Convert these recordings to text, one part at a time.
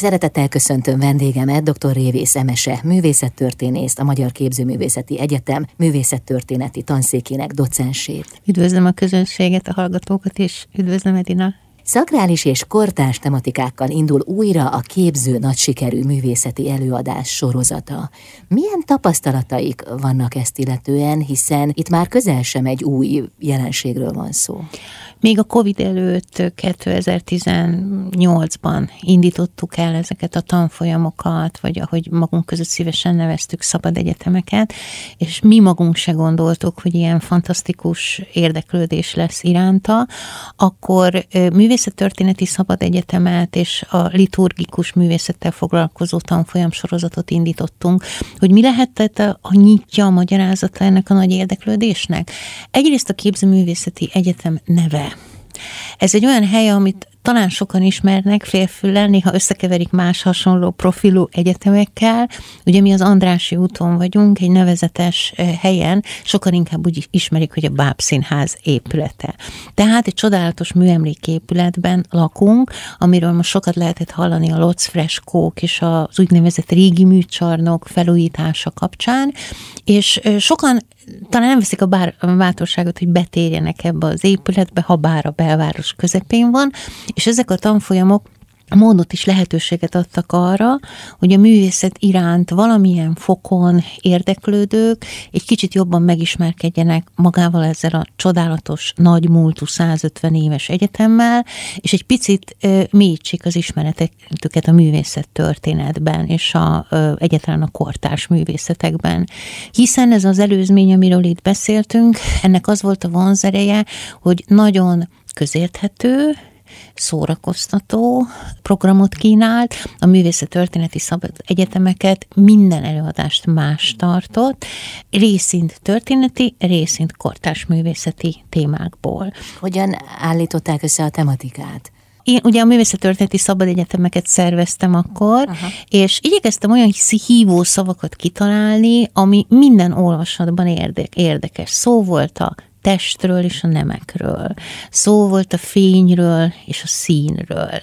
Szeretettel köszöntöm vendégemet, dr. Révész Emese, művészettörténészt, a Magyar Képzőművészeti Egyetem művészettörténeti tanszékének docensét. Üdvözlöm a közönséget, a hallgatókat, és üdvözlöm Edina. Szakrális és kortárs tematikákkal indul újra a képző nagy sikerű művészeti előadás sorozata. Milyen tapasztalataik vannak ezt illetően, hiszen itt már közel sem egy új jelenségről van szó? Még a Covid előtt 2018-ban indítottuk el ezeket a tanfolyamokat, vagy ahogy magunk között szívesen neveztük szabad egyetemeket, és mi magunk se gondoltuk, hogy ilyen fantasztikus érdeklődés lesz iránta, akkor művészettörténeti szabad egyetemet és a liturgikus művészettel foglalkozó tanfolyam sorozatot indítottunk, hogy mi lehetett a nyitja, a magyarázata ennek a nagy érdeklődésnek. Egyrészt a képzőművészeti egyetem neve ez egy olyan hely, amit talán sokan ismernek félfüllel, néha összekeverik más hasonló profilú egyetemekkel. Ugye mi az Andrási úton vagyunk, egy nevezetes helyen, sokan inkább úgy ismerik, hogy a Bábszínház épülete. Tehát egy csodálatos műemléképületben lakunk, amiről most sokat lehetett hallani a Lotz freskók és az úgynevezett régi műcsarnok felújítása kapcsán, és sokan talán nem veszik a, bár, a bátorságot, hogy betérjenek ebbe az épületbe, ha bár a belváros közepén van, és ezek a tanfolyamok módot is lehetőséget adtak arra, hogy a művészet iránt valamilyen fokon érdeklődők egy kicsit jobban megismerkedjenek magával ezzel a csodálatos, nagy múltú 150 éves egyetemmel, és egy picit mélyítsék az ismeretüket a művészet történetben, és a, egyáltalán a kortárs művészetekben. Hiszen ez az előzmény, amiről itt beszéltünk, ennek az volt a vonzereje, hogy nagyon közérthető, szórakoztató programot kínált, a művészettörténeti szabad egyetemeket minden előadást más tartott, részint történeti, részint kortárs művészeti témákból. Hogyan állították össze a tematikát? én ugye a művészettörténeti szabad egyetemeket szerveztem akkor, Aha. és igyekeztem olyan hívó szavakat kitalálni, ami minden olvasatban érdek, érdekes. Szó volt a testről és a nemekről. Szó volt a fényről és a színről.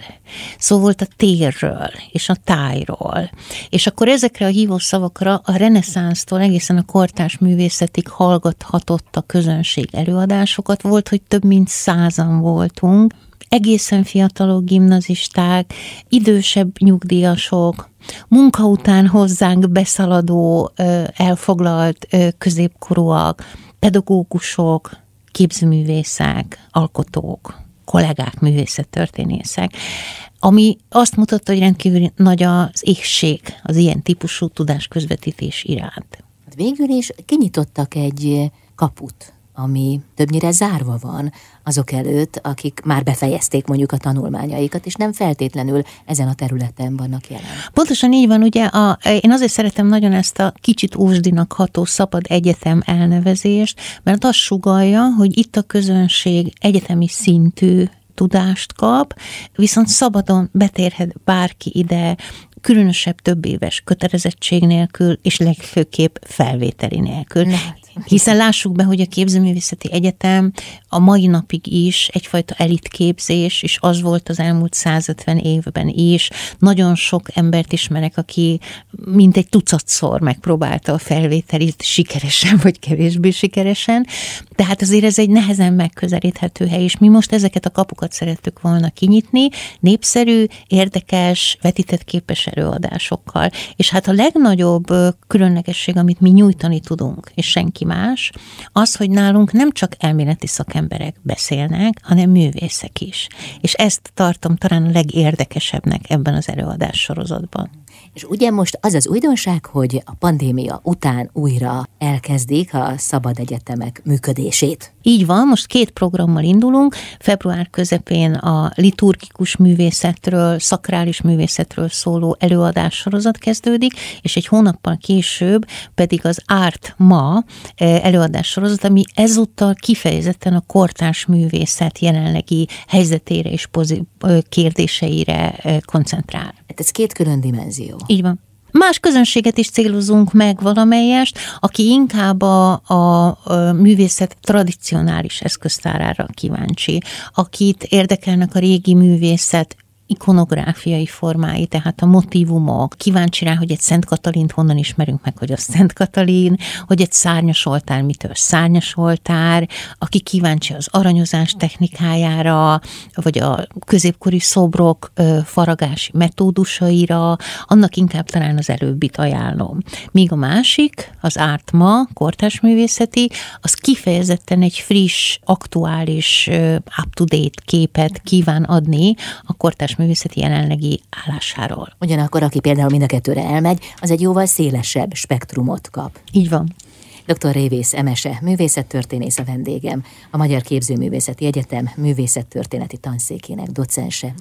Szó volt a térről és a tájról. És akkor ezekre a hívó szavakra a reneszánsztól egészen a kortárs művészetig hallgathatott a közönség előadásokat. Volt, hogy több mint százan voltunk, egészen fiatalok gimnazisták, idősebb nyugdíjasok, munka után hozzánk beszaladó, elfoglalt középkorúak, pedagógusok, képzőművészek, alkotók, kollégák, művészettörténészek, ami azt mutatta, hogy rendkívül nagy az éhség az ilyen típusú tudásközvetítés iránt. Végül is kinyitottak egy kaput ami többnyire zárva van azok előtt, akik már befejezték mondjuk a tanulmányaikat, és nem feltétlenül ezen a területen vannak jelen. Pontosan így van, ugye a, én azért szeretem nagyon ezt a kicsit ósdinak ható szabad egyetem elnevezést, mert azt sugalja, hogy itt a közönség egyetemi szintű tudást kap, viszont szabadon betérhet bárki ide, különösebb több éves kötelezettség nélkül, és legfőképp felvételi nélkül. Lehet. Hiszen lássuk be, hogy a képzőművészeti egyetem a mai napig is egyfajta elitképzés, és az volt az elmúlt 150 évben is. Nagyon sok embert ismerek, aki mintegy tucatszor megpróbálta a felvételit sikeresen, vagy kevésbé sikeresen. Tehát azért ez egy nehezen megközelíthető hely, és mi most ezeket a kapukat szerettük volna kinyitni, népszerű, érdekes, vetített képes előadásokkal. És hát a legnagyobb különlegesség, amit mi nyújtani tudunk, és senki senki más, az, hogy nálunk nem csak elméleti szakemberek beszélnek, hanem művészek is. És ezt tartom talán a legérdekesebbnek ebben az előadás sorozatban. És ugye most az az újdonság, hogy a pandémia után újra elkezdik a szabad egyetemek működését. Így van, most két programmal indulunk. Február közepén a liturgikus művészetről, szakrális művészetről szóló előadás sorozat kezdődik, és egy hónappal később pedig az Art Ma eh, előadás sorozat, ami ezúttal kifejezetten a kortárs művészet jelenlegi helyzetére és kérdéseire eh, koncentrál. Hát ez két külön dimenzió. Így van. Más közönséget is célozunk meg valamelyest, aki inkább a, a, a művészet tradicionális eszköztárára kíváncsi, akit érdekelnek a régi művészet ikonográfiai formái, tehát a motivumok. Kíváncsi rá, hogy egy Szent Katalint honnan ismerünk meg, hogy a Szent Katalin, hogy egy szárnyas oltár mitől szárnyas oltár, aki kíváncsi az aranyozás technikájára, vagy a középkori szobrok faragási metódusaira, annak inkább talán az előbbit ajánlom. Míg a másik, az ártma, kortárs művészeti, az kifejezetten egy friss, aktuális, up-to-date képet kíván adni a kortárs művészeti jelenlegi állásáról. Ugyanakkor, aki például mind a kettőre elmegy, az egy jóval szélesebb spektrumot kap. Így van. Dr. Révész Emese, művészettörténész a vendégem, a Magyar Képzőművészeti Egyetem művészettörténeti tanszékének docense.